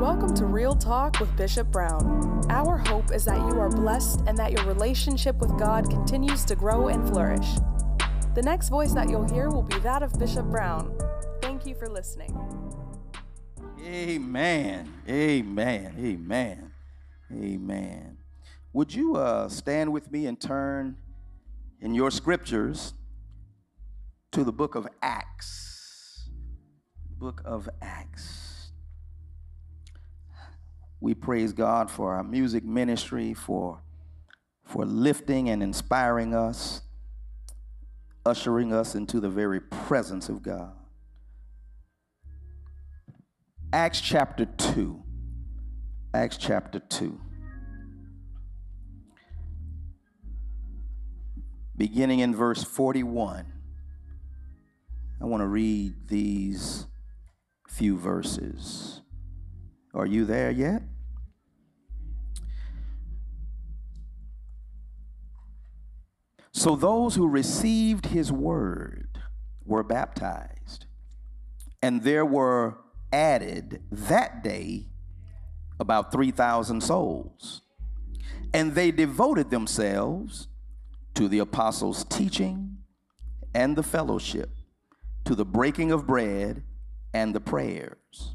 Welcome to Real Talk with Bishop Brown. Our hope is that you are blessed and that your relationship with God continues to grow and flourish. The next voice that you'll hear will be that of Bishop Brown. Thank you for listening. Amen. Amen. Amen. Amen. Would you uh, stand with me and turn in your scriptures to the book of Acts? Book of Acts. We praise God for our music ministry, for, for lifting and inspiring us, ushering us into the very presence of God. Acts chapter 2. Acts chapter 2. Beginning in verse 41. I want to read these few verses. Are you there yet? So those who received his word were baptized, and there were added that day about 3,000 souls. And they devoted themselves to the apostles' teaching and the fellowship, to the breaking of bread and the prayers.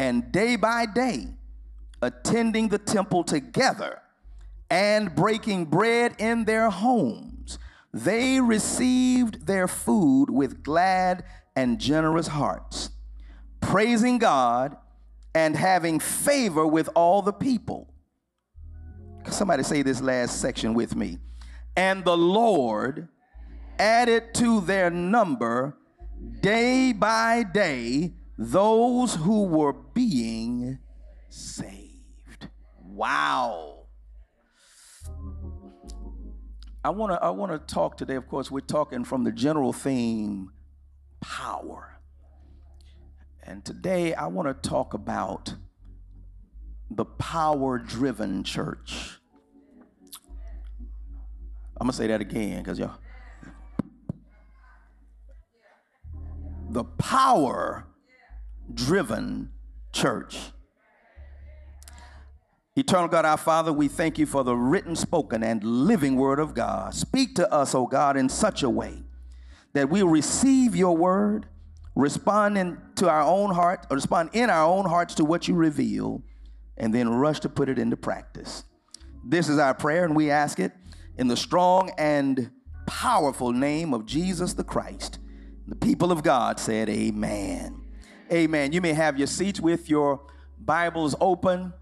and day by day attending the temple together and breaking bread in their homes, they received their food with glad and generous hearts, praising God and having favor with all the people. Somebody say this last section with me. And the Lord added to their number day by day those who were being saved. Wow. I want to I want to talk today of course we're talking from the general theme power. And today I want to talk about the power driven church. I'm going to say that again cuz y'all the power driven church. Eternal God, our Father, we thank you for the written, spoken, and living word of God. Speak to us, O God, in such a way that we receive your word, respond in, to our own heart, or respond in our own hearts to what you reveal, and then rush to put it into practice. This is our prayer, and we ask it in the strong and powerful name of Jesus the Christ. The people of God said, Amen. Amen. You may have your seats with your Bibles open.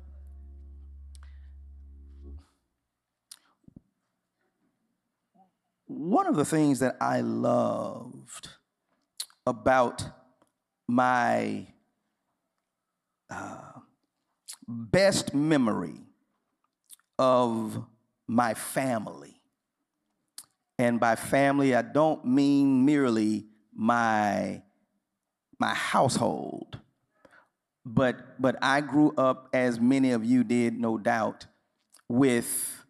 One of the things that I loved about my uh, best memory of my family, and by family, I don't mean merely my my household. But but I grew up as many of you did, no doubt, with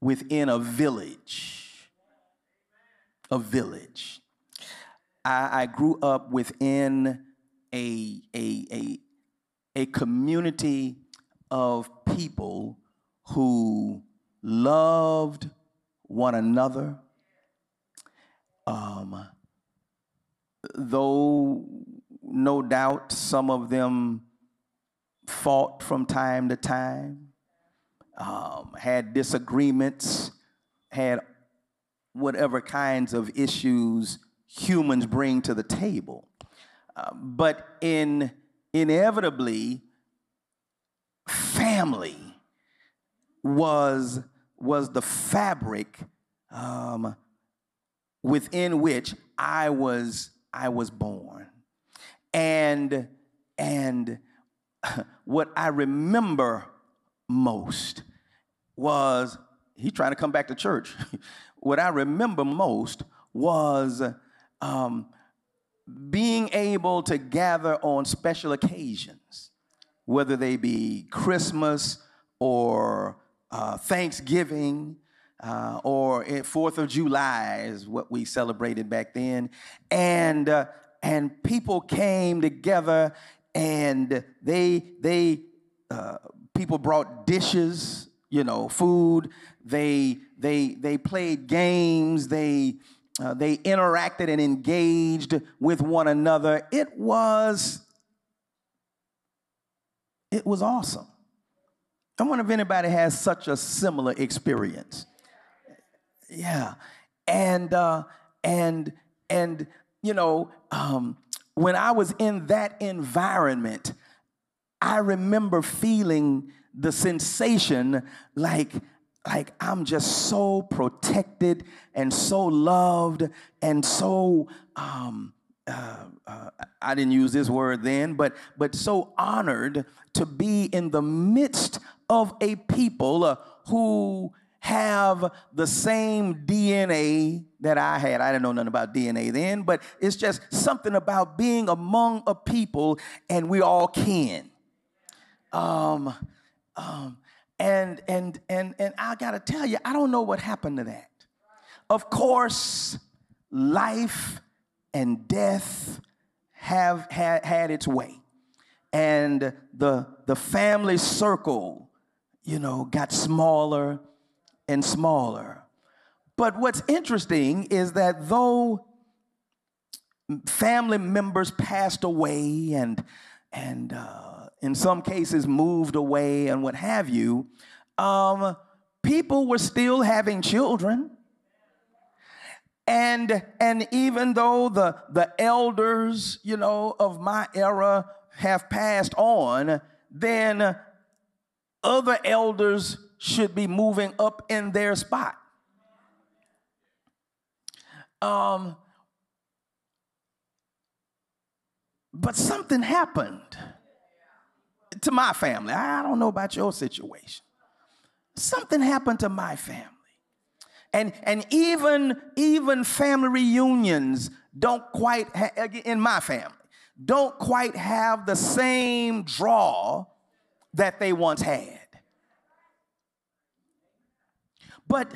within a village. A village. I, I grew up within a, a, a, a community of people who loved one another. Um, though no doubt some of them fought from time to time, um, had disagreements, had whatever kinds of issues humans bring to the table. Uh, but in inevitably, family was was the fabric um, within which I was I was born. And and what I remember most was he trying to come back to church. what I remember most was um, being able to gather on special occasions, whether they be Christmas or uh, Thanksgiving. Uh, or Fourth of July is what we celebrated back then, and uh, and people came together, and they they uh, people brought dishes, you know, food. They they they played games. They uh, they interacted and engaged with one another. It was it was awesome. I wonder if anybody has such a similar experience. Yeah, and uh, and and you know, um, when I was in that environment, I remember feeling the sensation like like I'm just so protected and so loved and so um, uh, uh, I didn't use this word then, but but so honored to be in the midst of a people uh, who have the same DNA that I had. I didn't know nothing about DNA then, but it's just something about being among a people and we all kin. Um, um, and and and and I gotta tell you, I don't know what happened to that. Of course, life and death have had, had its way. And the the family circle, you know, got smaller and smaller. But what's interesting is that though family members passed away and and uh, in some cases moved away and what have you, um, people were still having children. And, and even though the, the elders, you know, of my era have passed on, then other elders should be moving up in their spot. Um, but something happened to my family. I don't know about your situation. Something happened to my family. And, and even, even family reunions don't quite, ha- in my family, don't quite have the same draw that they once had. But,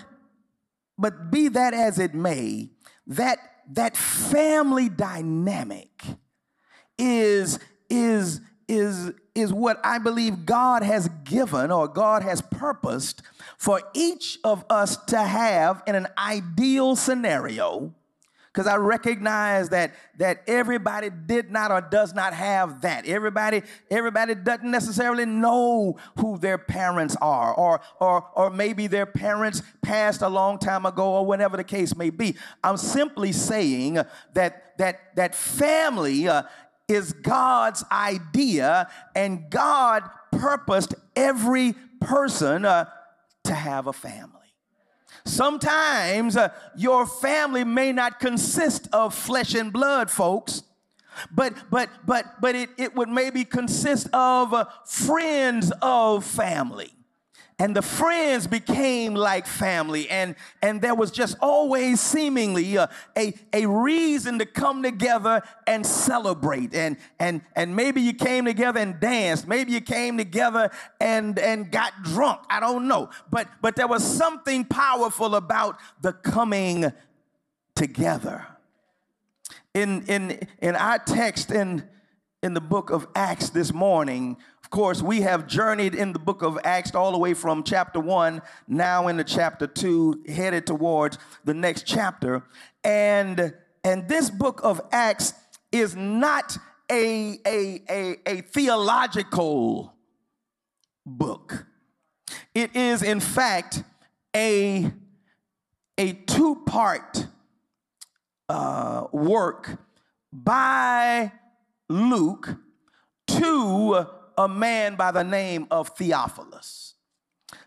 but be that as it may, that, that family dynamic is, is, is, is what I believe God has given or God has purposed for each of us to have in an ideal scenario because I recognize that that everybody did not or does not have that. Everybody everybody doesn't necessarily know who their parents are, or or or maybe their parents passed a long time ago, or whatever the case may be. I'm simply saying that that that family uh, is God's idea, and God purposed every person uh, to have a family. Sometimes uh, your family may not consist of flesh and blood, folks. But but but but it, it would maybe consist of uh, friends of family and the friends became like family. And and there was just always seemingly a, a, a reason to come together and celebrate. And and and maybe you came together and danced. Maybe you came together and and got drunk. I don't know. But but there was something powerful about the coming together. In in in our text in in the book of acts this morning of course, we have journeyed in the book of Acts all the way from chapter one, now into chapter two, headed towards the next chapter. And, and this book of Acts is not a, a, a, a theological book. It is, in fact, a, a two part uh, work by Luke to a man by the name of Theophilus.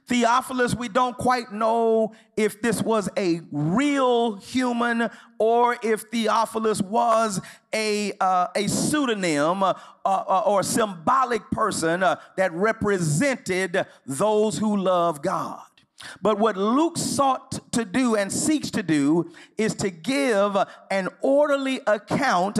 Theophilus, we don't quite know if this was a real human or if Theophilus was a, uh, a pseudonym uh, uh, or symbolic person uh, that represented those who love God. But what Luke sought to do and seeks to do is to give an orderly account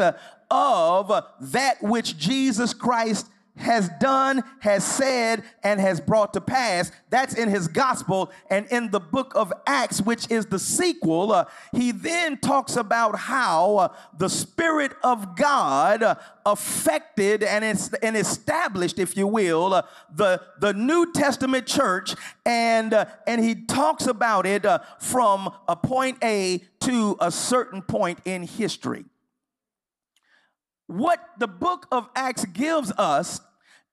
of that which Jesus Christ has done, has said, and has brought to pass. That's in his gospel. And in the book of Acts, which is the sequel, uh, he then talks about how uh, the Spirit of God uh, affected and, and established, if you will, uh, the, the New Testament church. And, uh, and he talks about it uh, from a point A to a certain point in history what the book of Acts gives us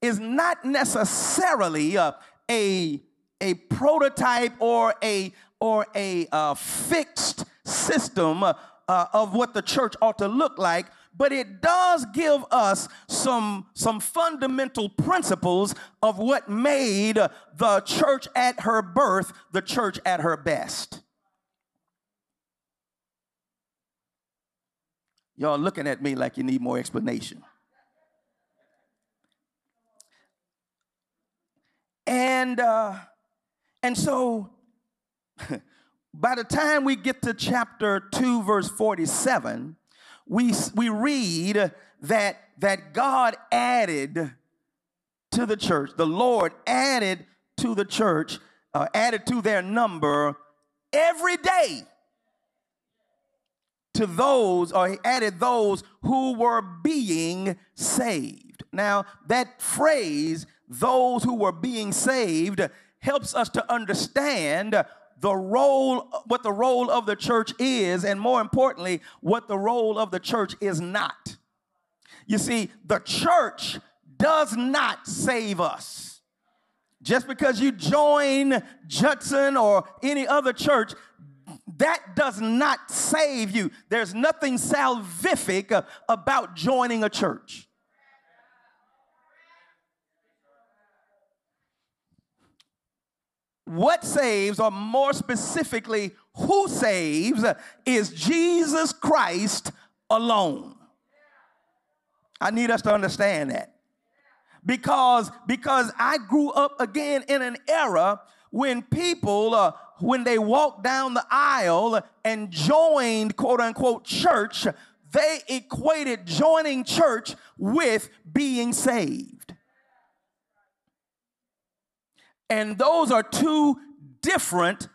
is not necessarily uh, a, a prototype or a, or a uh, fixed system uh, of what the church ought to look like, but it does give us some, some fundamental principles of what made the church at her birth the church at her best. Y'all looking at me like you need more explanation. And uh, and so by the time we get to chapter 2 verse 47, we we read that that God added to the church, the Lord added to the church, uh, added to their number every day to those, or he added those who were being saved. Now, that phrase, those who were being saved, helps us to understand the role, what the role of the church is, and more importantly, what the role of the church is not. You see, the church does not save us. Just because you join Judson or any other church that does not save you. There's nothing salvific about joining a church. What saves, or more specifically, who saves, is Jesus Christ alone. I need us to understand that. Because, because I grew up again in an era when people uh, when they walked down the aisle and joined quote unquote church, they equated joining church with being saved. And those are two different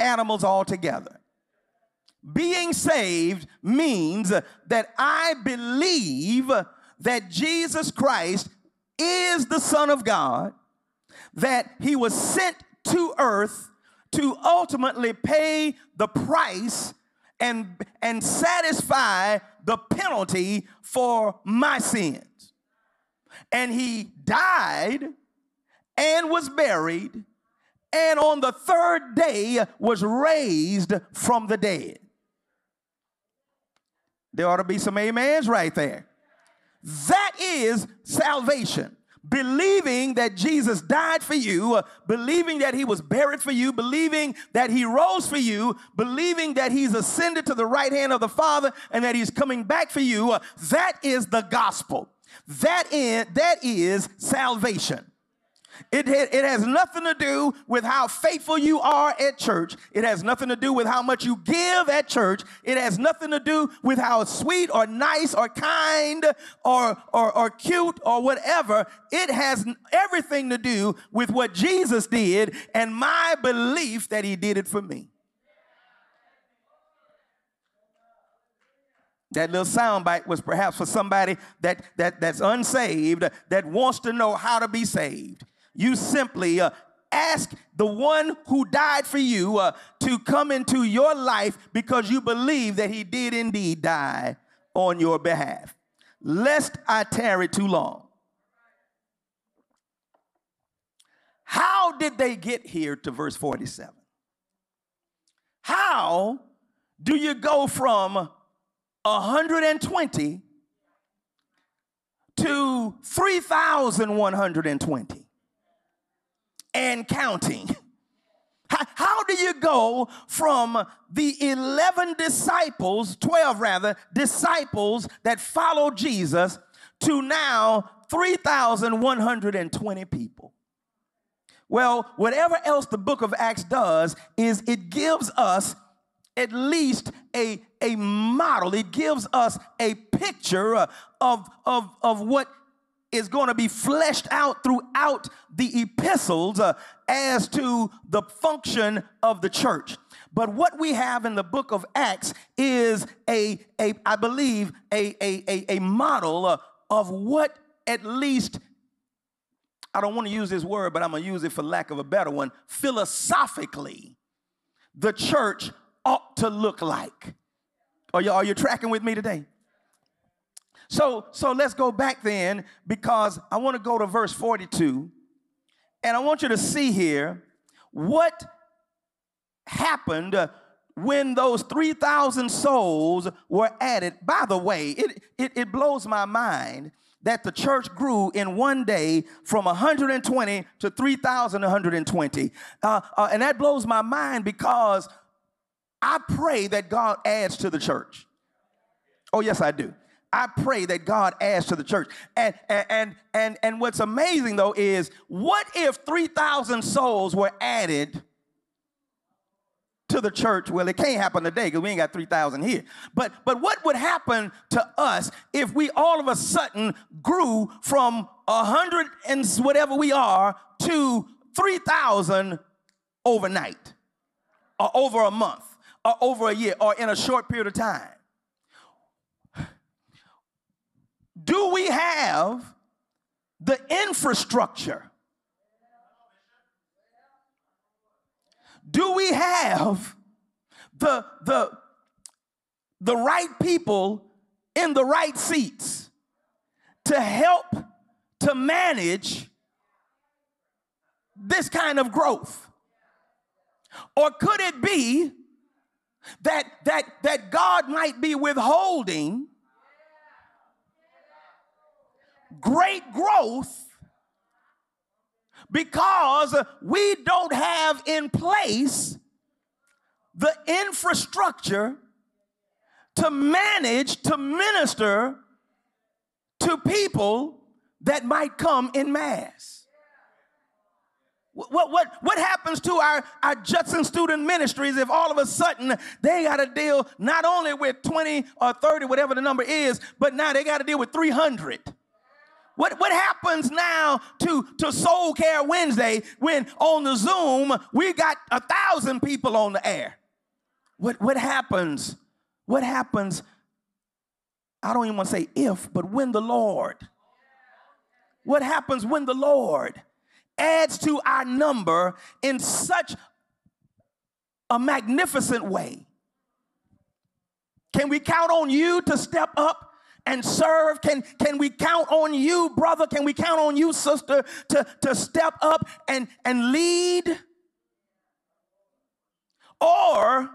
animals altogether. Being saved means that I believe that Jesus Christ is the Son of God, that he was sent to earth to ultimately pay the price and, and satisfy the penalty for my sins. And he died and was buried, and on the third day was raised from the dead. There ought to be some amens right there. That is salvation believing that Jesus died for you, believing that he was buried for you, believing that he rose for you, believing that he's ascended to the right hand of the Father and that he's coming back for you, that is the gospel. That is, that is salvation. It, it has nothing to do with how faithful you are at church. It has nothing to do with how much you give at church. It has nothing to do with how sweet or nice or kind or, or, or cute or whatever. It has everything to do with what Jesus did and my belief that he did it for me. That little soundbite was perhaps for somebody that, that, that's unsaved that wants to know how to be saved you simply uh, ask the one who died for you uh, to come into your life because you believe that he did indeed die on your behalf. Lest I tarry too long. How did they get here to verse 47? How do you go from 120 to 3,120? And counting. How, how do you go from the 11 disciples, 12 rather, disciples that followed Jesus to now 3,120 people? Well, whatever else the book of Acts does is it gives us at least a, a model, it gives us a picture of, of, of what is going to be fleshed out throughout the epistles uh, as to the function of the church. But what we have in the book of Acts is a, a I believe, a, a, a, a model uh, of what at least, I don't want to use this word, but I'm going to use it for lack of a better one, philosophically, the church ought to look like. Are you, are you tracking with me today? So, so let's go back then because I want to go to verse 42 and I want you to see here what happened when those 3,000 souls were added. By the way, it, it, it blows my mind that the church grew in one day from 120 to 3,120. Uh, uh, and that blows my mind because I pray that God adds to the church. Oh, yes, I do. I pray that God adds to the church. And and and and what's amazing though is what if 3,000 souls were added to the church? Well, it can't happen today because we ain't got 3,000 here. But but what would happen to us if we all of a sudden grew from a hundred and whatever we are to 3,000 overnight, or over a month, or over a year, or in a short period of time? Do we have the infrastructure? Do we have the, the, the right people in the right seats to help to manage this kind of growth? Or could it be that, that, that God might be withholding great growth because we don't have in place the infrastructure to manage, to minister to people that might come in mass. What, what, what happens to our, our Judson student ministries if all of a sudden they got to deal not only with 20 or 30, whatever the number is, but now they got to deal with 300? What, what happens now to, to Soul Care Wednesday when on the Zoom we got a thousand people on the air? What, what happens? What happens? I don't even want to say if, but when the Lord. What happens when the Lord adds to our number in such a magnificent way? Can we count on you to step up and serve? Can, can we count on you, brother? Can we count on you, sister, to, to step up and, and lead? Or,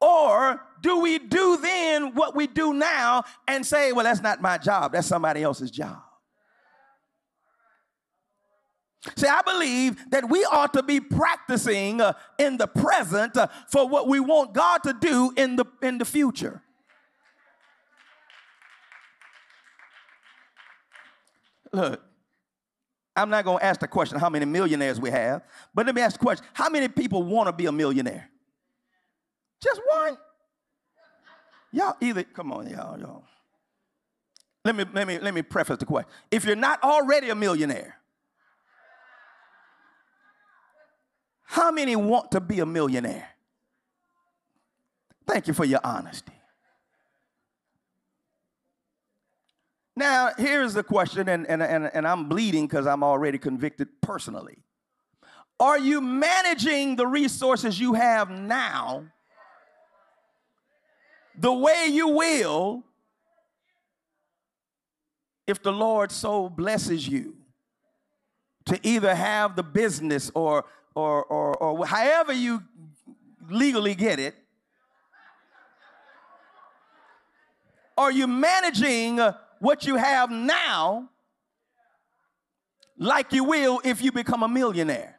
or do we do then what we do now and say, well, that's not my job, that's somebody else's job? See, I believe that we ought to be practicing uh, in the present uh, for what we want God to do in the in the future. Look, I'm not going to ask the question how many millionaires we have, but let me ask the question how many people want to be a millionaire? Just one. Y'all either, come on, y'all, y'all. Let me, let, me, let me preface the question. If you're not already a millionaire, how many want to be a millionaire? Thank you for your honesty. Now, here's the question, and, and, and, and I'm bleeding because I'm already convicted personally. Are you managing the resources you have now the way you will if the Lord so blesses you to either have the business or, or, or, or however you legally get it? Are you managing what you have now like you will if you become a millionaire.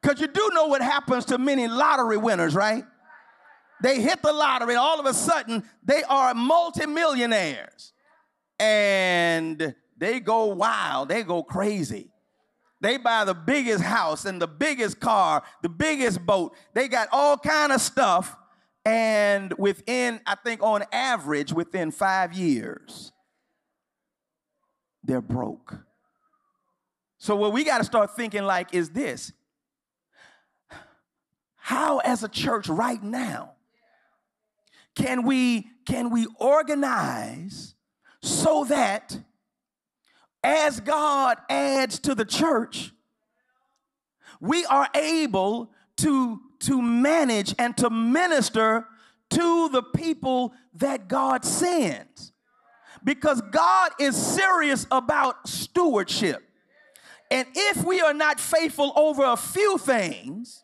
Because you do know what happens to many lottery winners, right? They hit the lottery, and all of a sudden, they are multimillionaires. And they go wild, they go crazy. They buy the biggest house and the biggest car, the biggest boat. They got all kind of stuff. And within, I think on average, within five years, they're broke. So what we got to start thinking like is this. How as a church right now can we can we organize so that as God adds to the church, we are able to, to manage and to minister to the people that God sends. Because God is serious about stewardship. And if we are not faithful over a few things,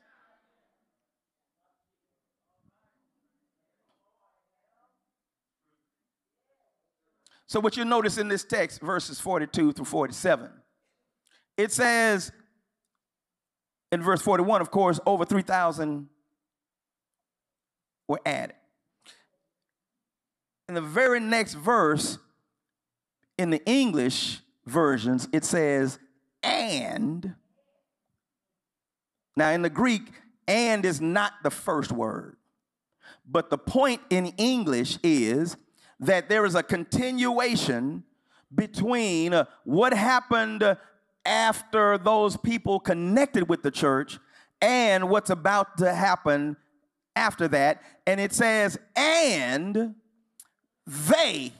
So, what you notice in this text, verses 42 through 47, it says in verse 41, of course, over 3,000 were added. In the very next verse, in the English versions, it says, and. Now, in the Greek, and is not the first word. But the point in English is that there is a continuation between what happened after those people connected with the church and what's about to happen after that. And it says, and they.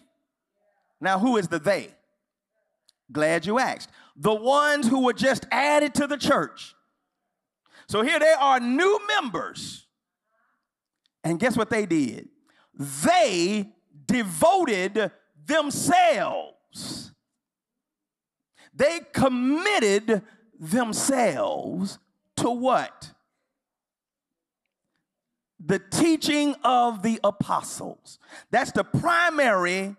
Now, who is the they? Glad you asked. The ones who were just added to the church. So here they are, new members. And guess what they did? They devoted themselves. They committed themselves to what? The teaching of the apostles. That's the primary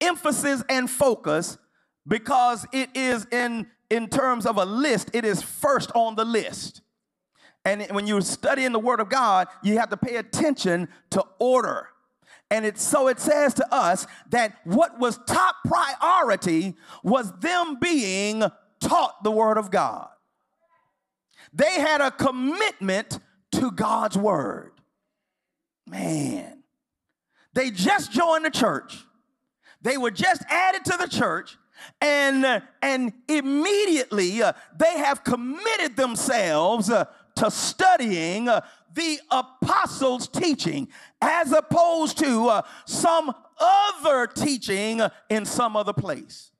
emphasis and focus because it is in in terms of a list it is first on the list and when you're studying the word of god you have to pay attention to order and it, so it says to us that what was top priority was them being taught the Word of God. They had a commitment to God's Word. Man, they just joined the church. They were just added to the church, and, and immediately uh, they have committed themselves uh, to studying uh, the apostles' teaching as opposed to uh, some other teaching in some other place.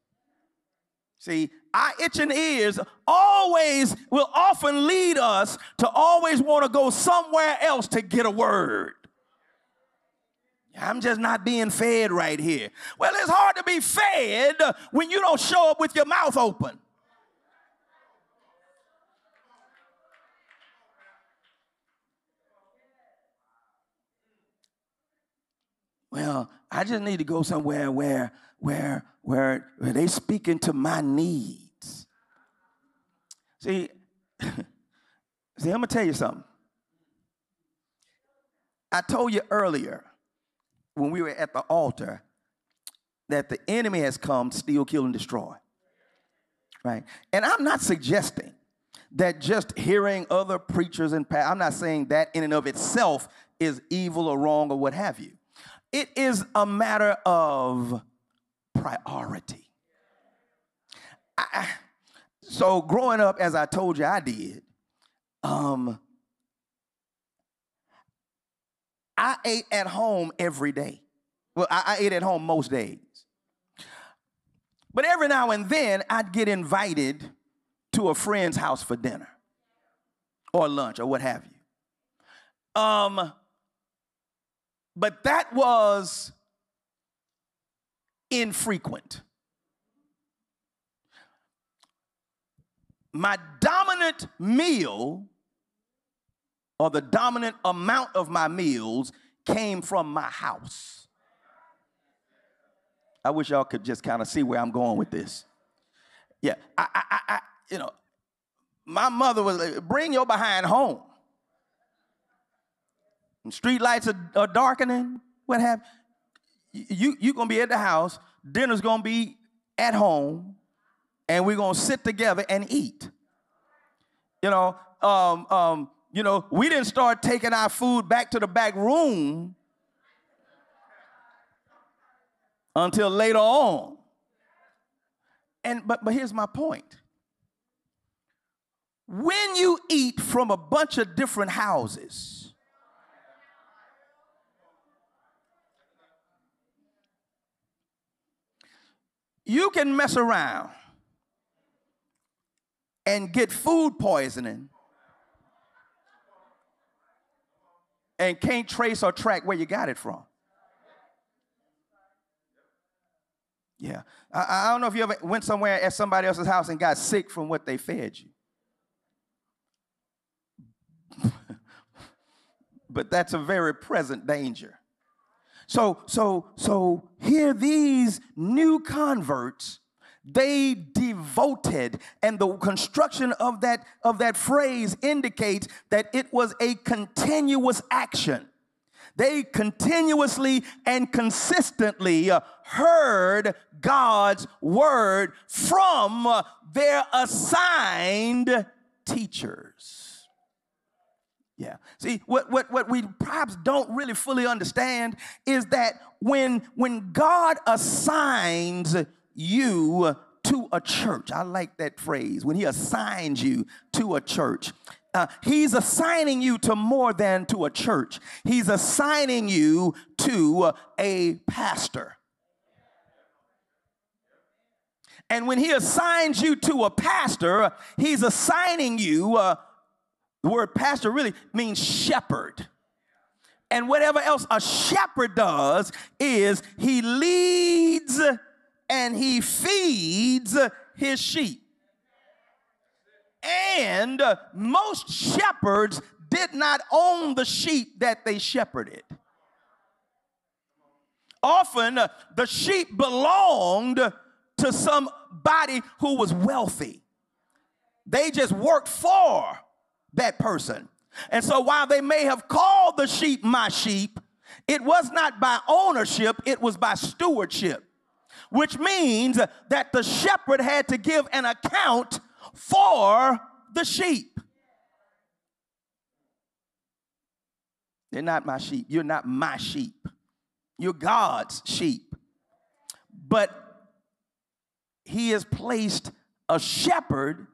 See, our itching ears always will often lead us to always want to go somewhere else to get a word. I'm just not being fed right here. Well, it's hard to be fed when you don't show up with your mouth open. Well, I just need to go somewhere where where where, where they speak into my needs. See, see, I'm gonna tell you something. I told you earlier when we were at the altar that the enemy has come, steal, kill, and destroy. Right? And I'm not suggesting that just hearing other preachers and I'm not saying that in and of itself is evil or wrong or what have you. It is a matter of priority. I, so growing up, as I told you I did, um, I ate at home every day. Well, I, I ate at home most days. But every now and then, I'd get invited to a friend's house for dinner or lunch or what have you. Um, but that was infrequent. My dominant meal, or the dominant amount of my meals, came from my house. I wish y'all could just kind of see where I'm going with this. Yeah, I, I, I, you know, my mother was like, bring your behind home. Street lights are, are darkening. What happened? You you're gonna be at the house. Dinner's gonna be at home, and we're gonna sit together and eat. You know, um, um, you know, we didn't start taking our food back to the back room until later on. And but but here's my point. When you eat from a bunch of different houses, you can mess around and get food poisoning and can't trace or track where you got it from. Yeah. I, I, don't know if you ever went somewhere at somebody else's house and got sick from what they fed you. but that's a very present danger. So, so, so here these new converts, they devoted, and the construction of that of that phrase indicates that it was a continuous action. They continuously and consistently uh, heard God's word from uh, their assigned teachers. Yeah. See, what, what, what we perhaps don't really fully understand is that when, when God assigns you to a church, I like that phrase, when He assigns you to a church, uh, He's assigning you to more than to a church, He's assigning you to a pastor. And when he assigns you to a pastor, he's assigning you uh, the word pastor really means shepherd. And whatever else a shepherd does is he leads and he feeds his sheep. And most shepherds did not own the sheep that they shepherded. Often uh, the sheep belonged to somebody who was wealthy. They just worked for that person. And so while they may have called the sheep my sheep, it was not by ownership, it was by stewardship, which means that the shepherd had to give an account for the sheep. They're not my sheep. You're not my sheep. You're God's sheep. But he has placed a shepherd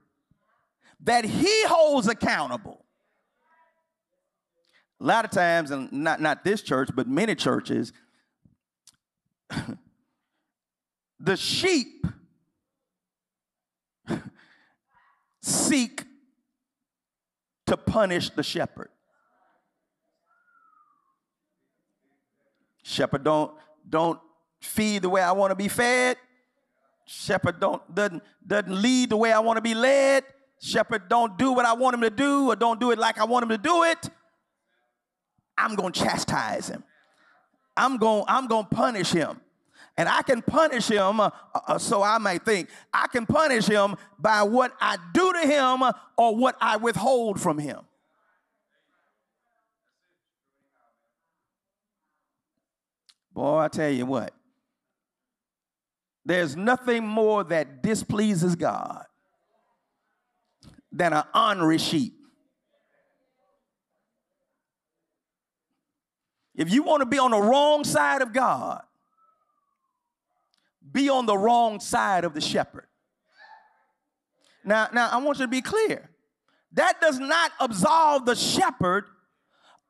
that he holds accountable. A lot of times, and not, not this church, but many churches, the sheep seek to punish the shepherd. Shepherd don't don't feed the way I want to be fed. Shepherd don't doesn't doesn't lead the way I want to be led shepherd don't do what I want him to do or don't do it like I want him to do it, I'm going to chastise him. I'm going I'm going to punish him. And I can punish him, uh, uh, so I might think, I can punish him by what I do to him or what I withhold from him. Boy, I tell you what, there's nothing more that displeases God than an ornery sheep. If you want to be on the wrong side of God, be on the wrong side of the shepherd. Now, now I want you to be clear. That does not absolve the shepherd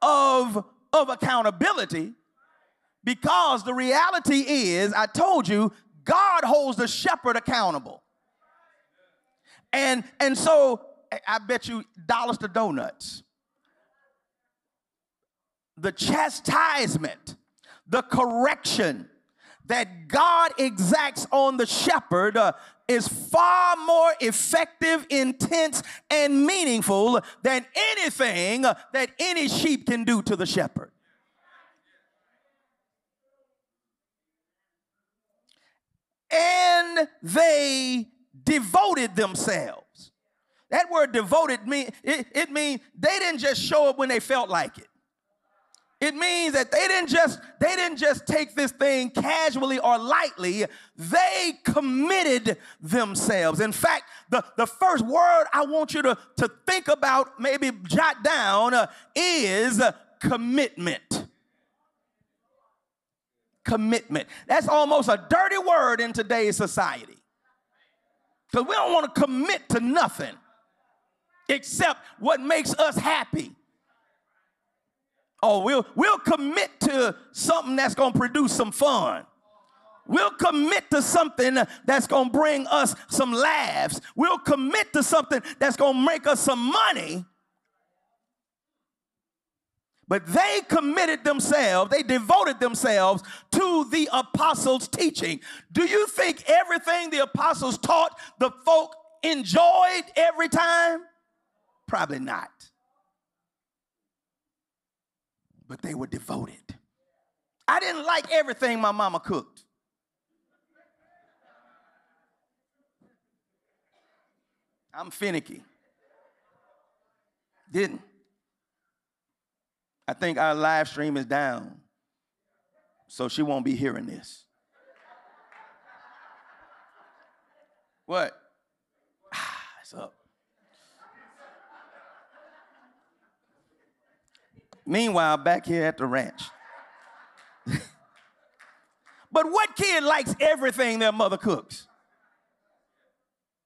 of, of accountability because the reality is, I told you, God holds the shepherd accountable. And, and so I bet you dollars to donuts. The chastisement, the correction that God exacts on the shepherd uh, is far more effective, intense, and meaningful than anything that any sheep can do to the shepherd. And they devoted themselves. That word devoted mean it, it means they didn't just show up when they felt like it. It means that they didn't just they didn't just take this thing casually or lightly. They committed themselves. In fact, the, the first word I want you to, to think about, maybe jot down, uh, is commitment. Commitment. That's almost a dirty word in today's society. Because we don't want to commit to nothing except what makes us happy. Oh, we'll, we'll commit to something that's going to produce some fun. We'll commit to something that's going to bring us some laughs. We'll commit to something that's going to make us some money. But they committed themselves, they devoted themselves to the apostles' teaching. Do you think everything the apostles taught the folk enjoyed every time? Probably not. but they were devoted. I didn't like everything my mama cooked. I'm finicky. Didn't. I think our live stream is down, so she won't be hearing this. What? Ah, it's up. Meanwhile, back here at the ranch. but what kid likes everything their mother cooks?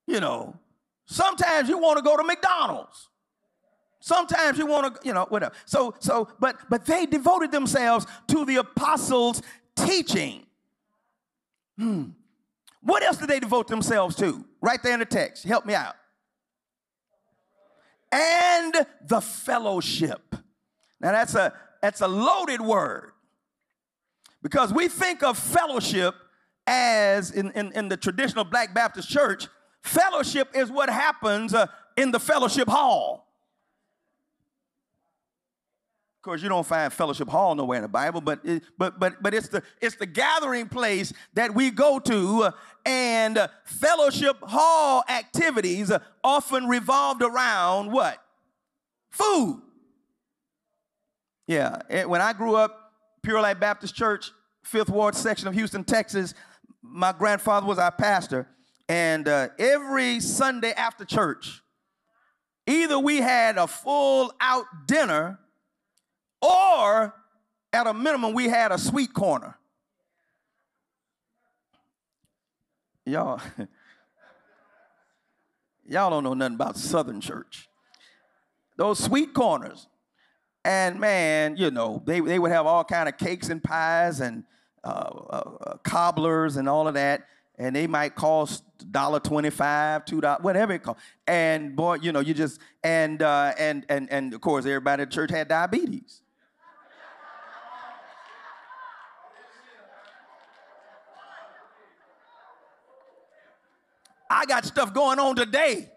You know, sometimes you want to go to McDonald's. Sometimes you want to, you know, whatever. So, so, but but they devoted themselves to the apostles' teaching. Hmm. What else did they devote themselves to? Right there in the text. Help me out. And the fellowship. Now that's a that's a loaded word because we think of fellowship as in, in, in the traditional Black Baptist church, fellowship is what happens uh, in the fellowship hall. Of course, you don't find fellowship hall nowhere in the Bible, but it, but but but it's the it's the gathering place that we go to, uh, and uh, fellowship hall activities uh, often revolved around what? Food. Yeah, when I grew up, Pure Light Baptist Church, Fifth Ward section of Houston, Texas, my grandfather was our pastor, and uh, every Sunday after church, either we had a full out dinner, or at a minimum, we had a sweet corner. Y'all, y'all don't know nothing about Southern church. Those sweet corners, and man, you know, they, they would have all kind of cakes and pies and uh, uh, uh cobblers and all of that. And they might cost $1.25, $2, whatever it costs. And boy, you know, you just, and, uh, and, and, and of course, everybody at church had diabetes. I got stuff going on today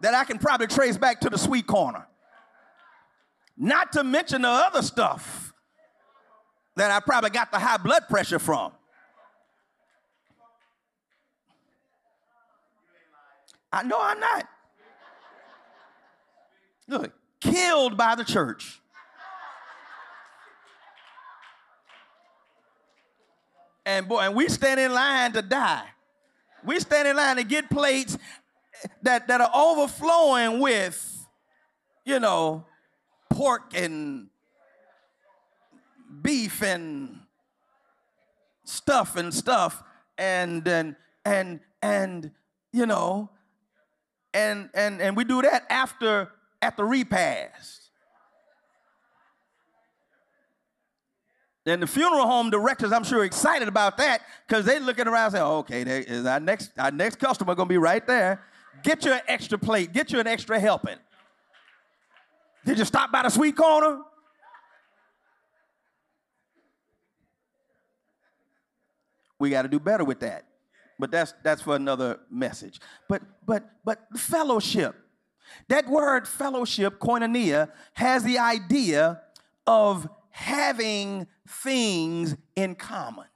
that I can probably trace back to the sweet corner. Not to mention the other stuff that I probably got the high blood pressure from. I know I'm not. Look, killed by the church. And boy, and we stand in line to die. We stand in line to get plates that, that are overflowing with, you know, pork and beef and stuff and stuff and and and and you know and and and we do that after at the repast And the funeral home directors, I'm sure, excited about that because they looking around saying, okay, there is our next, our next customer gonna be right there. Get you an extra plate, get you an extra helping. Did you stop by the sweet corner? We got to do better with that. But that's that's for another message. But but but fellowship. That word fellowship, koinonia, has the idea of having things in common.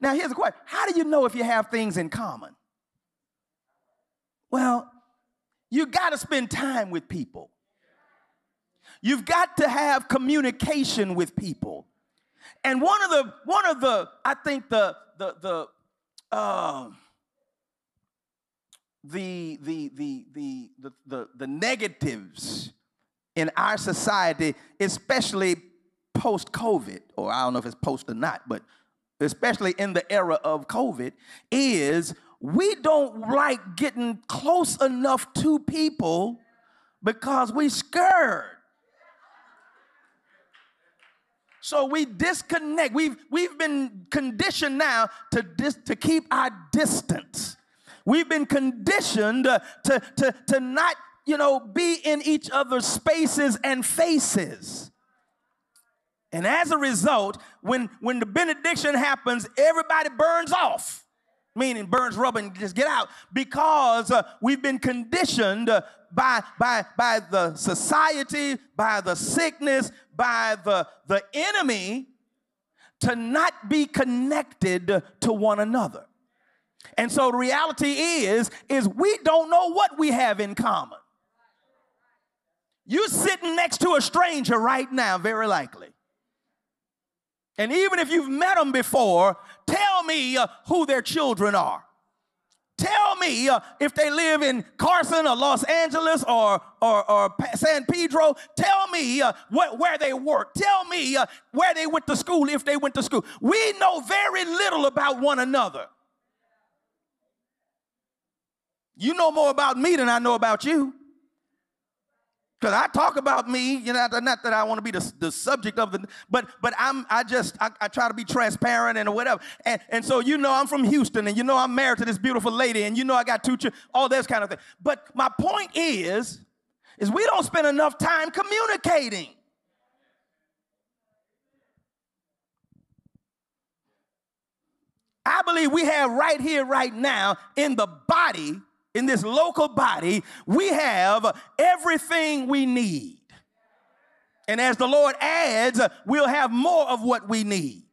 Now here's the question. How do you know if you have things in common? Well, you got to spend time with people. You've got to have communication with people. And one of the one of the I think the the the uh, the, the, the, the, the, the, the negatives in our society, especially post COVID, or I don't know if it's post or not, but especially in the era of COVID, is we don't like getting close enough to people because we're scared. So we disconnect. We've, we've been conditioned now to, dis, to keep our distance. We've been conditioned to, to, to not, you know, be in each other's spaces and faces. And as a result, when, when the benediction happens, everybody burns off meaning burns rubber and just get out because uh, we've been conditioned uh, by, by, by the society, by the sickness, by the, the enemy to not be connected to one another. And so reality is, is we don't know what we have in common. You're sitting next to a stranger right now, very likely. And even if you've met them before, tell me uh, who their children are. Tell me uh, if they live in Carson or Los Angeles or, or, or San Pedro. Tell me uh, what, where they work. Tell me uh, where they went to school if they went to school. We know very little about one another. You know more about me than I know about you. Because I talk about me, you know, not that I want to be the, the subject of the, but but I'm I just I, I try to be transparent and whatever. And, and so you know I'm from Houston and you know I'm married to this beautiful lady and you know I got two children, all this kind of thing. But my point is, is we don't spend enough time communicating. I believe we have right here, right now, in the body in this local body, we have everything we need. And as the Lord adds, we'll have more of what we need.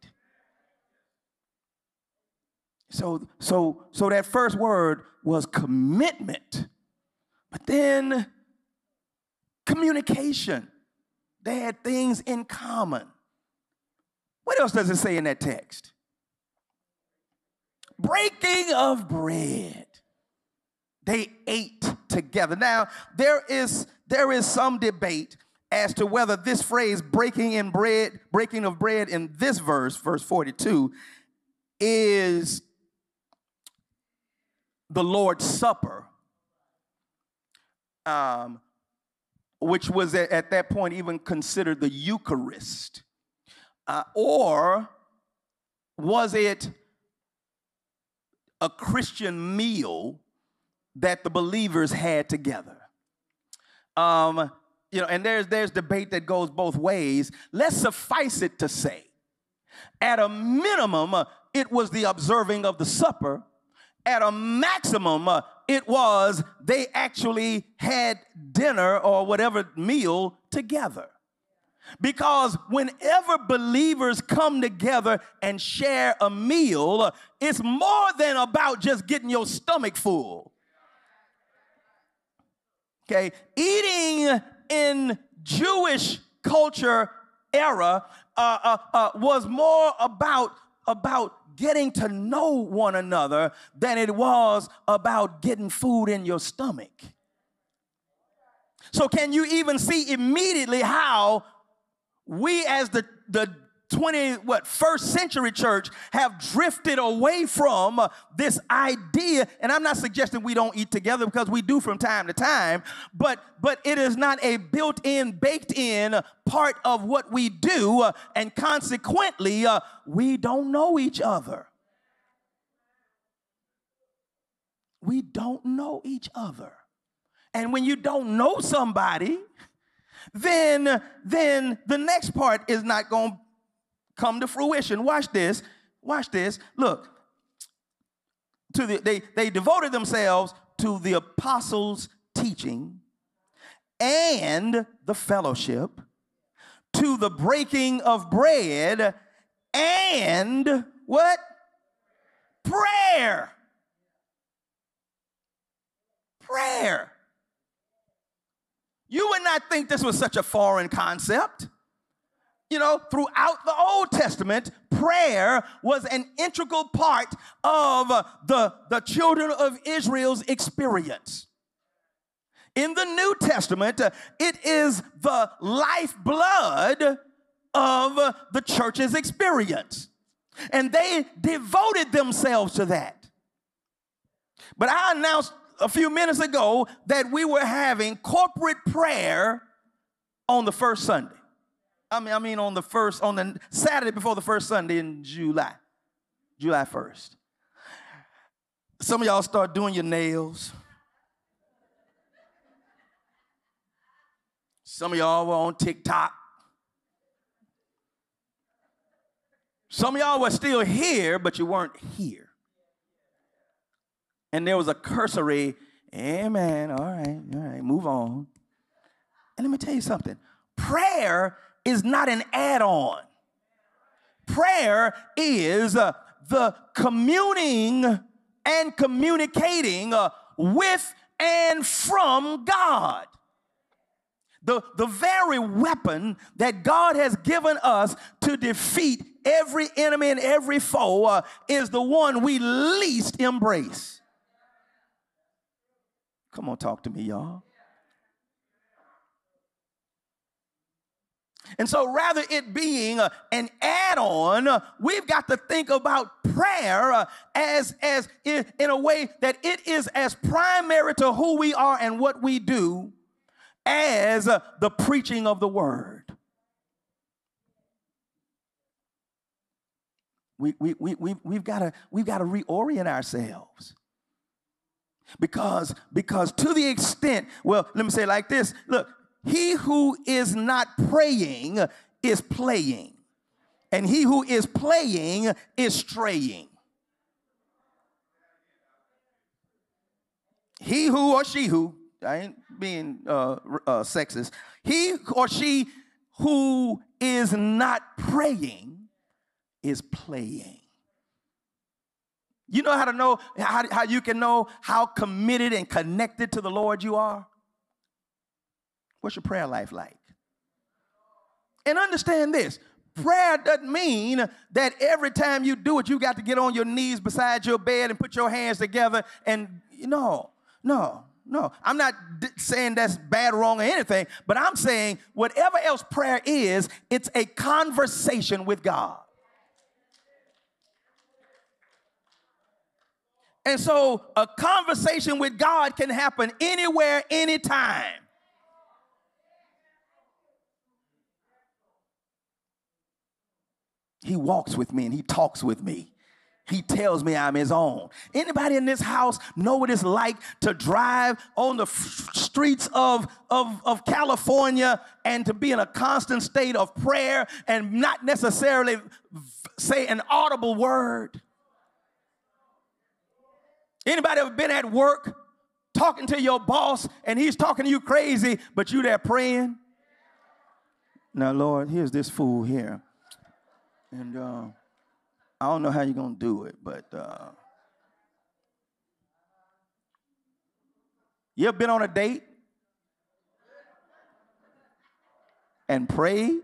So, so, so that first word was commitment, but then communication. They had things in common. What else does it say in that text? Breaking of bread they ate together. Now, there is there is some debate as to whether this phrase breaking in bread, breaking of bread in this verse, verse 42, is the Lord's Supper, um, which was at, at, that point even considered the Eucharist, uh, or was it a Christian meal that the believers had together. Um, you know, and there's there's debate that goes both ways. Let's suffice it to say, at a minimum, uh, it was the observing of the supper. At a maximum, uh, it was they actually had dinner or whatever meal together. Because whenever believers come together and share a meal, uh, it's more than about just getting your stomach full. Okay, eating in Jewish culture era uh, uh, uh, was more about about getting to know one another than it was about getting food in your stomach. So, can you even see immediately how we, as the, the 20 what first century church have drifted away from this idea and i'm not suggesting we don't eat together because we do from time to time but but it is not a built-in baked in part of what we do uh, and consequently uh, we don't know each other. We don't know each other. And when you don't know somebody then then the next part is not going to come to fruition. Watch this. Watch this. Look. To the, they, they devoted themselves to the apostles' teaching and the fellowship, to the breaking of bread, and what? Prayer. prayer. You would not think this was such a foreign concept. You know, throughout the Old Testament, prayer was an integral part of the, the children of Israel's experience. In the New Testament, uh, it is the lifeblood of uh, the church's experience. And they devoted themselves to that. But I announced a few minutes ago that we were having corporate prayer on the first Sunday. I mean, I mean on the first, on the Saturday before the first Sunday in July, July 1st. Some of y'all start doing your nails. Some of y'all were on TikTok. Some of y'all were still here, but you weren't here and there was a cursory, amen, all right, all right, move on. And let me tell you something prayer is not an add on, prayer is uh, the communing and communicating uh, with and from God. The, the very weapon that God has given us to defeat every enemy and every foe uh, is the one we least embrace. Come on, talk to me, y'all. And so, rather it being uh, an add-on, uh, we've got to think about prayer uh, as as in, in, a way that it is as primary to who we are and what we do as the preaching of the word. We, we, we, we, we've got to we've got to reorient ourselves. Because, because to the extent, well, let me say like this look, he who is not praying is playing, and he who is playing is straying. He who or she who, I ain't being uh, uh, sexist, he or she who is not praying is playing. You know how to know how, how you can know how committed and connected to the Lord you are? What's your prayer life like? And understand this prayer doesn't mean that every time you do it, you got to get on your knees beside your bed and put your hands together and no, no, no. I'm not saying that's bad, wrong, or anything, but I'm saying whatever else prayer is, it's a conversation with God. And so a conversation with God can happen anywhere, anytime. He walks with me and he talks with me. He tells me I'm his own. Anybody in this house know what it's like to drive on the f- streets of, of, of California and to be in a constant state of prayer and not necessarily say an audible word? Anybody ever been at work talking to your boss and he's talking to you crazy, but you there praying? Now, Lord, here's this fool here. And uh, I don't know how you're going to do it, but uh, you ever been on a date and prayed?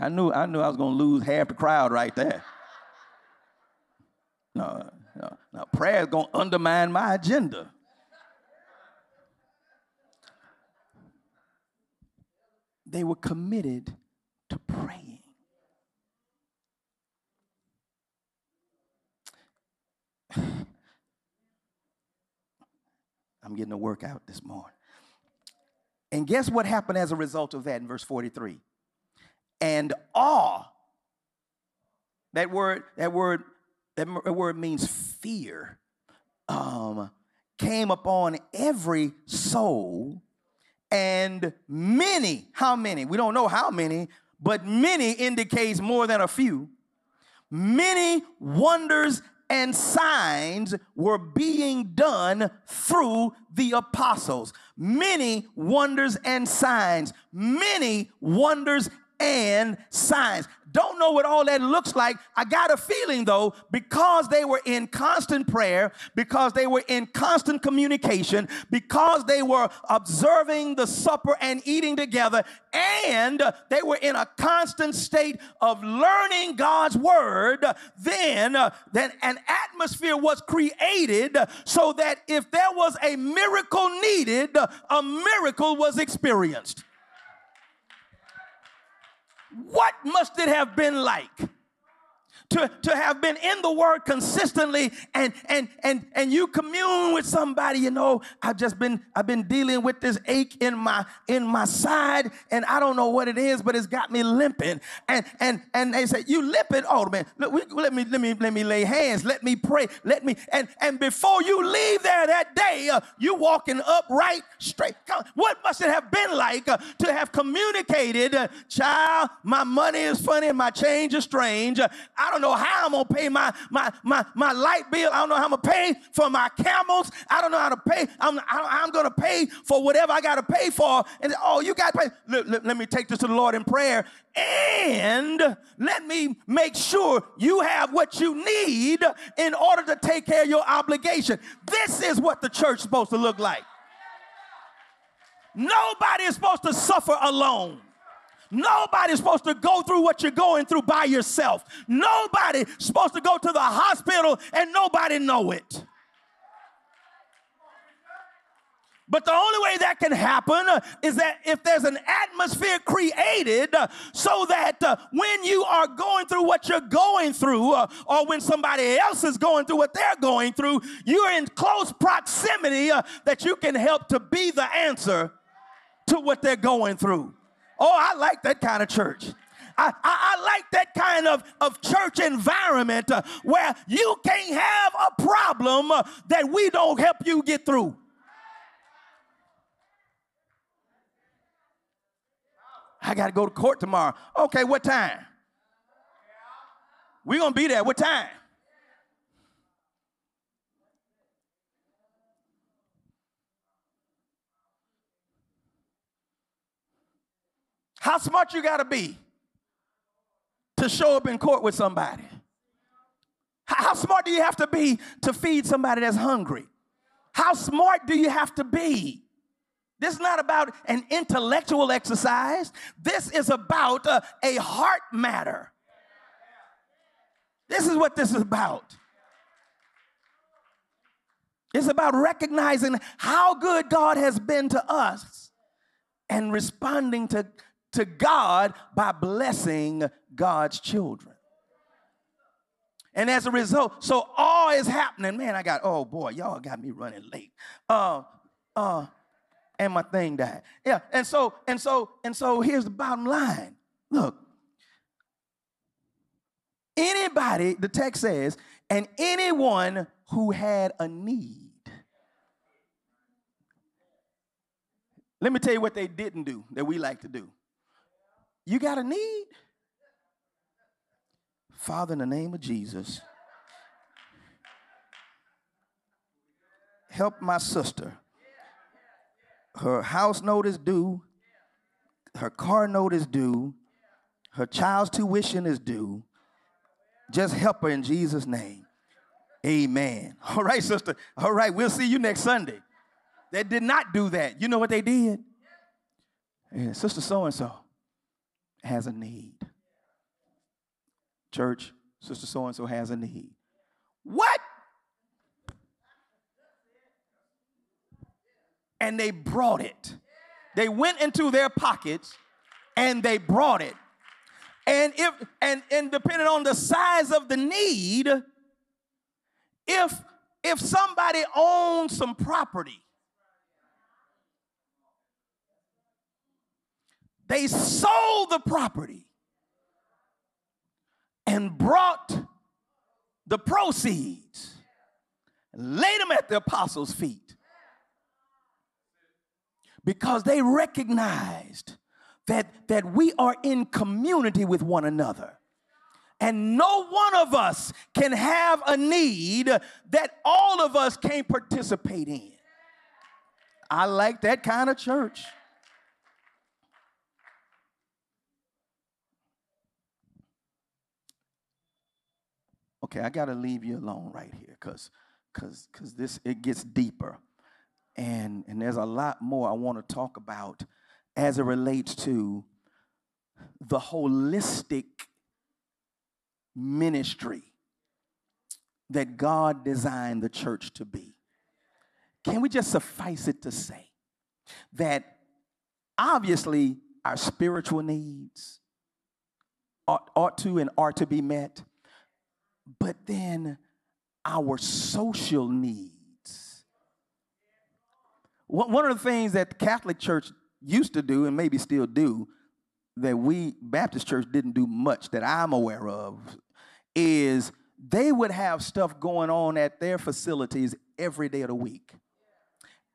I knew I knew I was gonna lose half the crowd right there. No, no, no. Prayer is gonna undermine my agenda. They were committed to praying. I'm getting a workout this morning. And guess what happened as a result of that in verse 43? and awe. That word, that word, that word means fear. Um, came upon every soul, and many, how many? We don't know how many, but many indicates more than a few. Many wonders and signs were being done through the apostles. Many wonders and signs, many wonders and signs. Don't know what all that looks like. I got a feeling though, because they were in constant prayer, because they were in constant communication, because they were observing the supper and eating together, and they were in a constant state of learning God's word, then, uh, then an atmosphere was created so that if there was a miracle needed, a miracle was experienced. What must it have been like? To, to have been in the word consistently and and and and you commune with somebody you know i've just been i've been dealing with this ache in my in my side and i don't know what it is but it's got me limping. And and and they say you limping? Oh man look, we, let me let me let me lay hands. Let me pray. Let me and and before you leave there that day uh, you walking upright straight. What must it have been like uh, to have communicated uh, child my money is funny and my change is strange. I don't don't know how I'm gonna pay my my my my light bill. I don't know how I'm gonna pay for my camels. I don't know how to pay. I'm I'm gonna pay for whatever I gotta pay for. And oh, you got to pay. Let, let, let me take this to the Lord in prayer, and let me make sure you have what you need in order to take care of your obligation. This is what the church is supposed to look like. Nobody is supposed to suffer alone. Nobody's supposed to go through what you're going through by yourself. Nobody's supposed to go to the hospital and nobody know it. But the only way that can happen is that if there's an atmosphere created so that uh, when you are going through what you're going through, uh, or when somebody else is going through what they're going through, you're in close proximity uh, that you can help to be the answer to what they're going through. Oh, I like that kind of church. I, I, I, like that kind of, of church environment uh, where you can't have a problem uh, that we don't help you get through. I got to go to court tomorrow. Okay, what time? We're going to be there. What time? How smart you got to be to show up in court with somebody? How smart do you have to be to feed somebody that's hungry? How smart do you have to be? This is not about an intellectual exercise. This is about uh, a heart matter. This is what this is about. It's about recognizing how good God has been to us and responding to to God by blessing God's children. And as a result, so all is happening. Man, I got, oh boy, y'all got me running late. Uh, uh, and my thing died. Yeah, and so, and so, and so here's the bottom line. Look, anybody, the text says, and anyone who had a need. Let me tell you what they didn't do that we like to do. You got a need? Father, in the name of Jesus, help my sister. Her house note is due, her car note is due, her child's tuition is due. Just help her in Jesus' name. Amen. All right, sister. All right, we'll see you next Sunday. They did not do that. You know what they did? Yeah, sister so and so has a need. Church, Sister so and so has a need. What? And they brought it. They went into their pockets and they brought it. And if and, and depending on the size of the need, if if somebody owns some property They sold the property and brought the proceeds laid them at the apostles' feet because they recognized that, that we are in community with one another. And no one of us can have a need that all of us can't participate in. I like that kind of church. Okay, I got to leave you alone right here because cause, cause this it gets deeper. And, and there's a lot more I want to talk about as it relates to the holistic ministry that God designed the church to be. Can we just suffice it to say that obviously our spiritual needs ought, ought to and are to be met, but then our social needs one of the things that the Catholic Church used to do, and maybe still do, that we, Baptist Church, didn't do much that I'm aware of, is they would have stuff going on at their facilities every day of the week.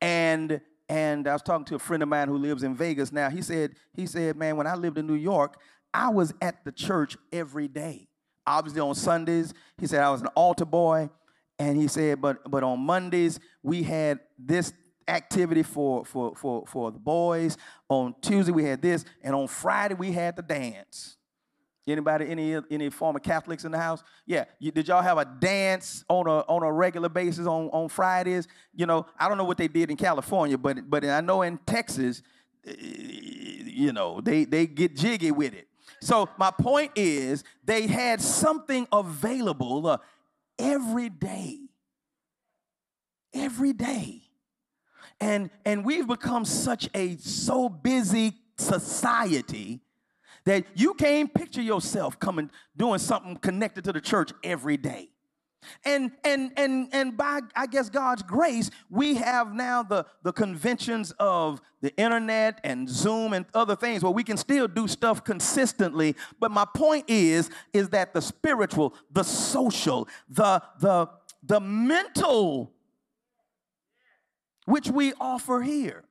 And and I was talking to a friend of mine who lives in Vegas now. He said, he said, man, when I lived in New York, I was at the church every day. Obviously on Sundays, he said I was an altar boy. And he said, but but on Mondays, we had this activity for, for, for, for the boys. On Tuesday, we had this. And on Friday, we had the dance. Anybody, any any former Catholics in the house? Yeah. You, did y'all have a dance on a on a regular basis on, on Fridays? You know, I don't know what they did in California, but but I know in Texas, eh, you know, they they get jiggy with it. So my point is, they had something available uh, every day. Every day. And, and we've become such a so busy society that you can't picture yourself coming doing something connected to the church every day. And and and and by I guess God's grace, we have now the, the conventions of the internet and Zoom and other things where we can still do stuff consistently. But my point is, is that the spiritual, the social, the the the mental which we offer here.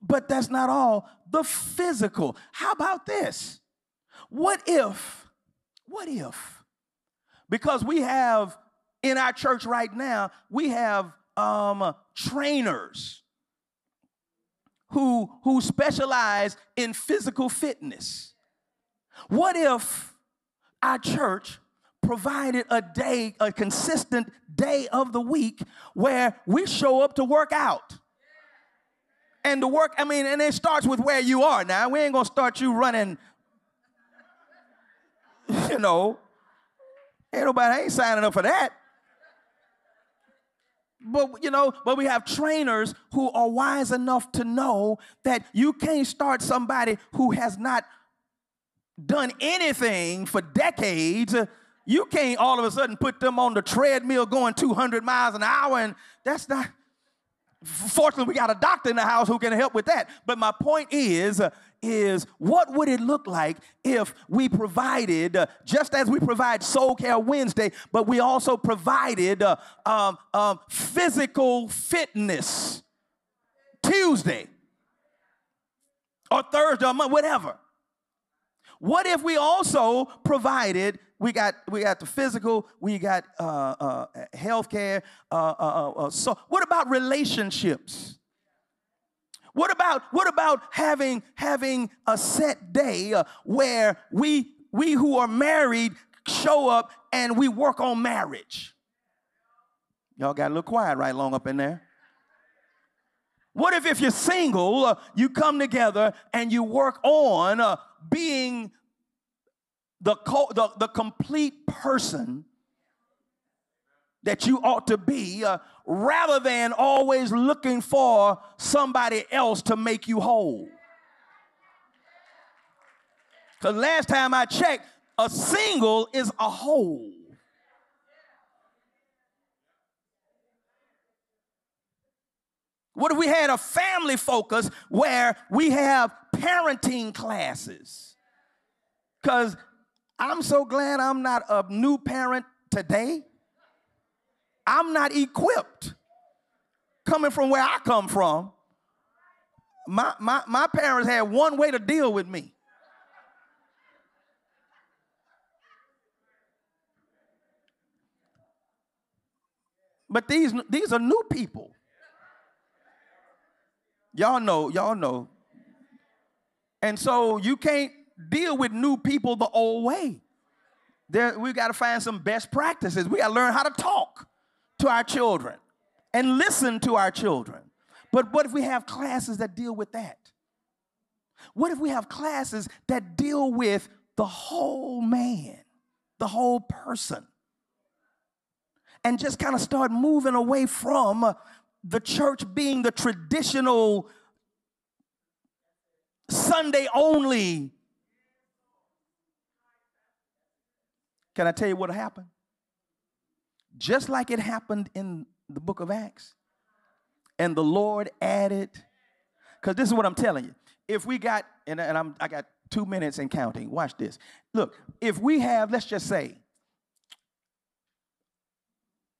But that's not all. The physical. How about this? What if, what if, because we have in our church right now, we have um, trainers who, who specialize in physical fitness. What if our church provided a day, a consistent day of the week where we show up to work out. And the work, I mean, and it starts with where you are now. We ain't gonna start you running, you know. Ain't nobody ain't signing up for that. But you know, but we have trainers who are wise enough to know that you can't start somebody who has not done anything for decades you can't all of a sudden put them on the treadmill going 200 miles an hour, and that's not. Fortunately, we got a doctor in the house who can help with that. But my point is, uh, is what would it look like if we provided, uh, just as we provide Soul Care Wednesday, but we also provided uh, um, um, physical fitness Tuesday or Thursday or whatever. What if we also provided we got we got the physical, we got uh, uh, health care. Uh, uh, uh, uh, so, what about relationships? What about what about having having a set day where we we who are married show up and we work on marriage? Y'all got a little quiet right long up in there. What if, if you're single, uh, you come together and you work on uh, being the, co- the, the complete person that you ought to be uh, rather than always looking for somebody else to make you whole. Because last time I checked, a single is a whole. What if we had a family focus where we have parenting classes? Because I'm so glad I'm not a new parent today. I'm not equipped. Coming from where I come from, my, my, my parents had one way to deal with me. But these, these are new people. Y'all know, y'all know. And so you can't deal with new people the old way. There, we got to find some best practices. We got to learn how to talk to our children and listen to our children. But what if we have classes that deal with that? What if we have classes that deal with the whole man, the whole person? And just kind of start moving away from the church being the traditional Sunday only. Can I tell you what happened? Just like it happened in the book of Acts. And the Lord added, because this is what I'm telling you. If we got, and, and I'm, I got two minutes and counting, watch this. Look, if we have, let's just say,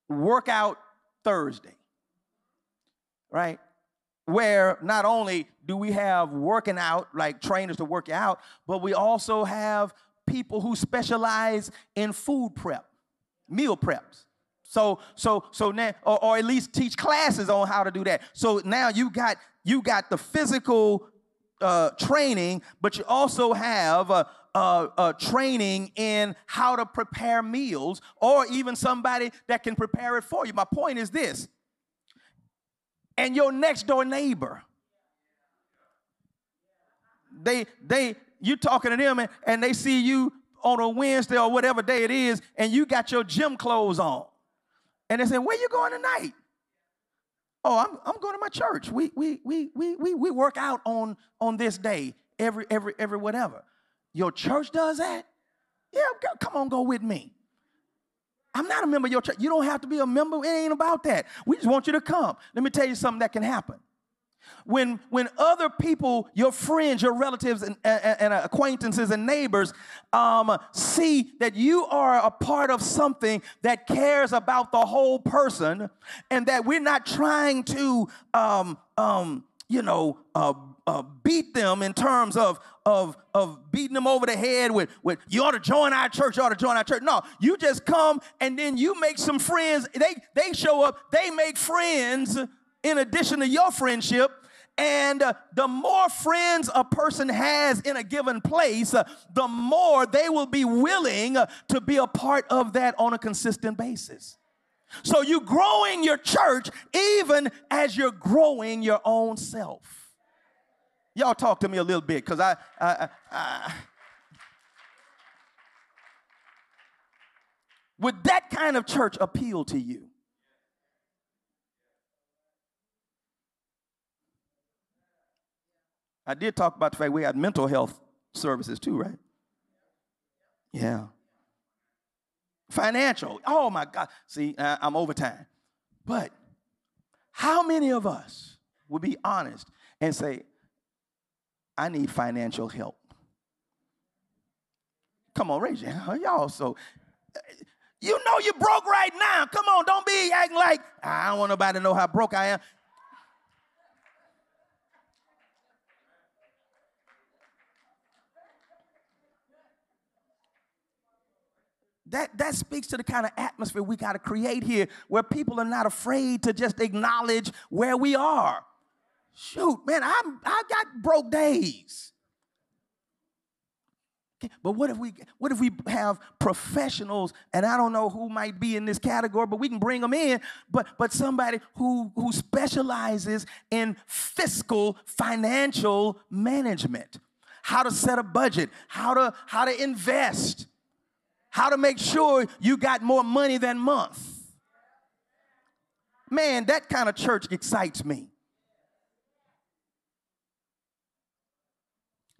workout Thursday, right? Where not only do we have working out, like trainers to work out, but we also have people who specialize in food prep, meal preps. So, so, so now, or, or, at least teach classes on how to do that. So now you got you got the physical uh, training, but you also have uh, uh, training in how to prepare meals, or even somebody that can prepare it for you. My point is this: and your next door neighbor, they they you talking to them and, and they see you on a Wednesday or whatever day it is, and you got your gym clothes on. And they say, Where you going tonight? Oh, I'm, I'm going to my church. We, we, we, we, we, we work out on, on this day, every, every, every whatever. Your church does that? Yeah, come on, go with me. I'm not a member of your church. You don't have to be a member. It ain't about that. We just want you to come. Let me tell you something that can happen. When, when other people, your friends, your relatives, and, and, and acquaintances and neighbors um, see that you are a part of something that cares about the whole person, and that we're not trying to, um, um, you know, uh, uh, beat them in terms of, of, of beating them over the head with, with, you ought to join our church, you ought to join our church. No, you just come and then you make some friends. They, they show up, they make friends in addition to your friendship. And uh, the more friends a person has in a given place, uh, the more they will be willing uh, to be a part of that on a consistent basis. So you're growing your church even as you're growing your own self. Y'all talk to me a little bit because I, I, I, would that kind of church appeal to you? I did talk about the fact we had mental health services too, right? Yeah. Financial. Oh my God. See, I'm overtime. But how many of us would be honest and say, I need financial help? Come on, raise your hand. Y'all so you know you're broke right now. Come on, don't be acting like I don't want nobody to know how broke I am. That, that speaks to the kind of atmosphere we got to create here where people are not afraid to just acknowledge where we are. Shoot, man, I'm, I got broke days. But what if we what if we have professionals, and I don't know who might be in this category, but we can bring them in, but but somebody who who specializes in fiscal financial management, how to set a budget, how to how to invest how to make sure you got more money than month. Man, that kind of church excites me.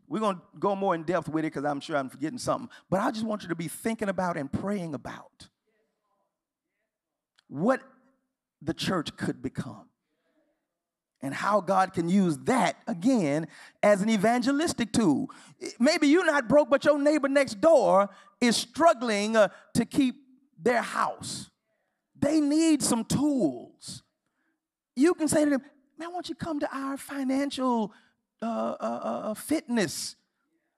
We're going to go more in depth with it because I'm sure I'm forgetting something. But I just want you to be thinking about and praying about what the church could become and how God can use that again as an evangelistic tool. Maybe you're not broke, but your neighbor next door is struggling uh, to keep their house. They need some tools. You can say to them, man, why don't you come to our financial uh, uh, uh, uh fitness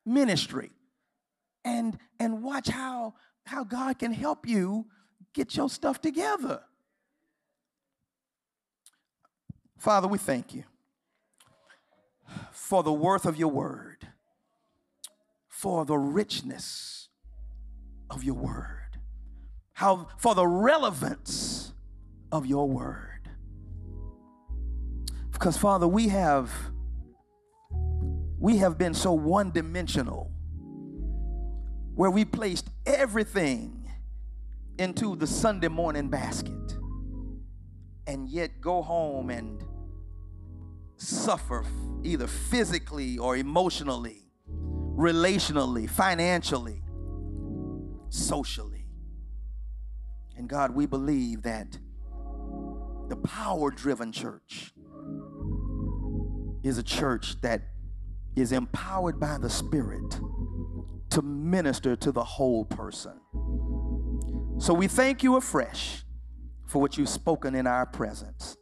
ministry and, and watch how, how God can help you get your stuff together. Father, we thank you for the worth of your word, for the richness of your word, how for the relevance of your word. Because Father, we have we have been so one-dimensional where we placed everything into the Sunday morning basket and yet go home and suffer either physically or emotionally, relationally, financially, socially. And God, we believe that the power driven church is a church that is empowered by the Spirit to minister to the whole person. So we thank you afresh for what you've spoken in our presence.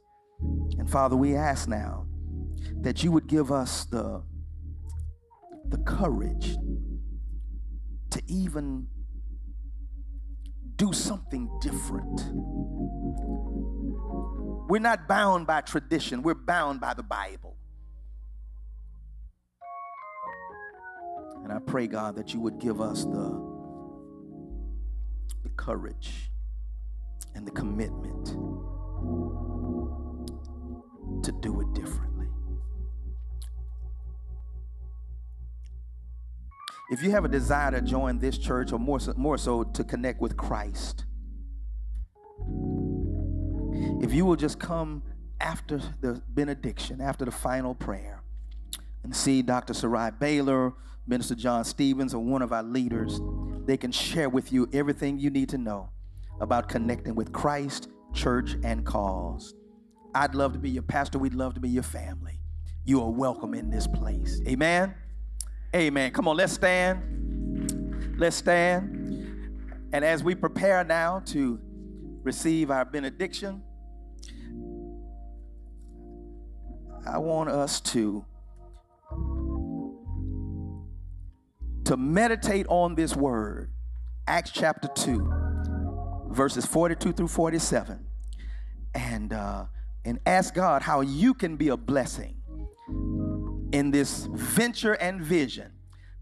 And Father, we ask now that you would give us the, the courage to even do something different. We're not bound by tradition, we're bound by the Bible. And I pray, God, that you would give us the, the courage and the commitment to do it differently. If you have a desire to join this church, or more so, more so to connect with Christ, if you will just come after the benediction, after the final prayer, and see Dr. Sarai Baylor, Minister John Stevens, or one of our leaders, they can share with you everything you need to know about connecting with Christ, church, and cause. I'd love to be your pastor. We'd love to be your family. You are welcome in this place. Amen. Amen. Come on, let's stand. Let's stand. And as we prepare now to receive our benediction, I want us to to meditate on this word. Acts chapter 2, verses 42 through 47. And uh, and ask God how you can be a blessing in this venture and vision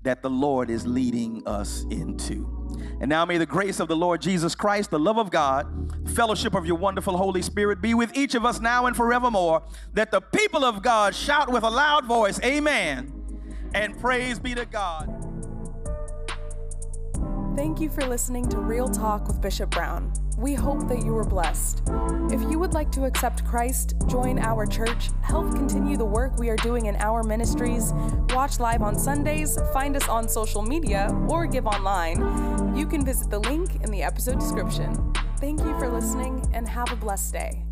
that the Lord is leading us into. And now may the grace of the Lord Jesus Christ, the love of God, fellowship of your wonderful Holy Spirit be with each of us now and forevermore, that the people of God shout with a loud voice, Amen, and praise be to God. Thank you for listening to Real Talk with Bishop Brown. We hope that you were blessed. If you would like to accept Christ, join our church, help continue the work we are doing in our ministries, watch live on Sundays, find us on social media, or give online, you can visit the link in the episode description. Thank you for listening and have a blessed day.